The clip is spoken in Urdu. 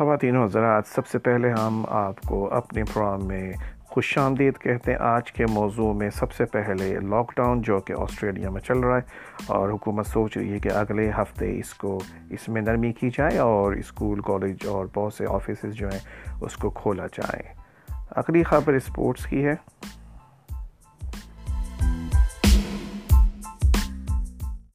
خواتین و حضرات، سب سے پہلے ہم آپ کو اپنے پروگرام میں خوش آمدید کہتے ہیں۔ آج کے موضوع میں سب سے پہلے لاک ڈاؤن جو کہ آسٹریلیا میں چل رہا ہے، اور حکومت سوچ رہی ہے کہ اگلے ہفتے اس کو اس میں نرمی کی جائے اور اسکول، کالج اور بہت سے آفیسز جو ہیں اس کو کھولا جائے۔ اگلی خبر اسپورٹس کی ہے۔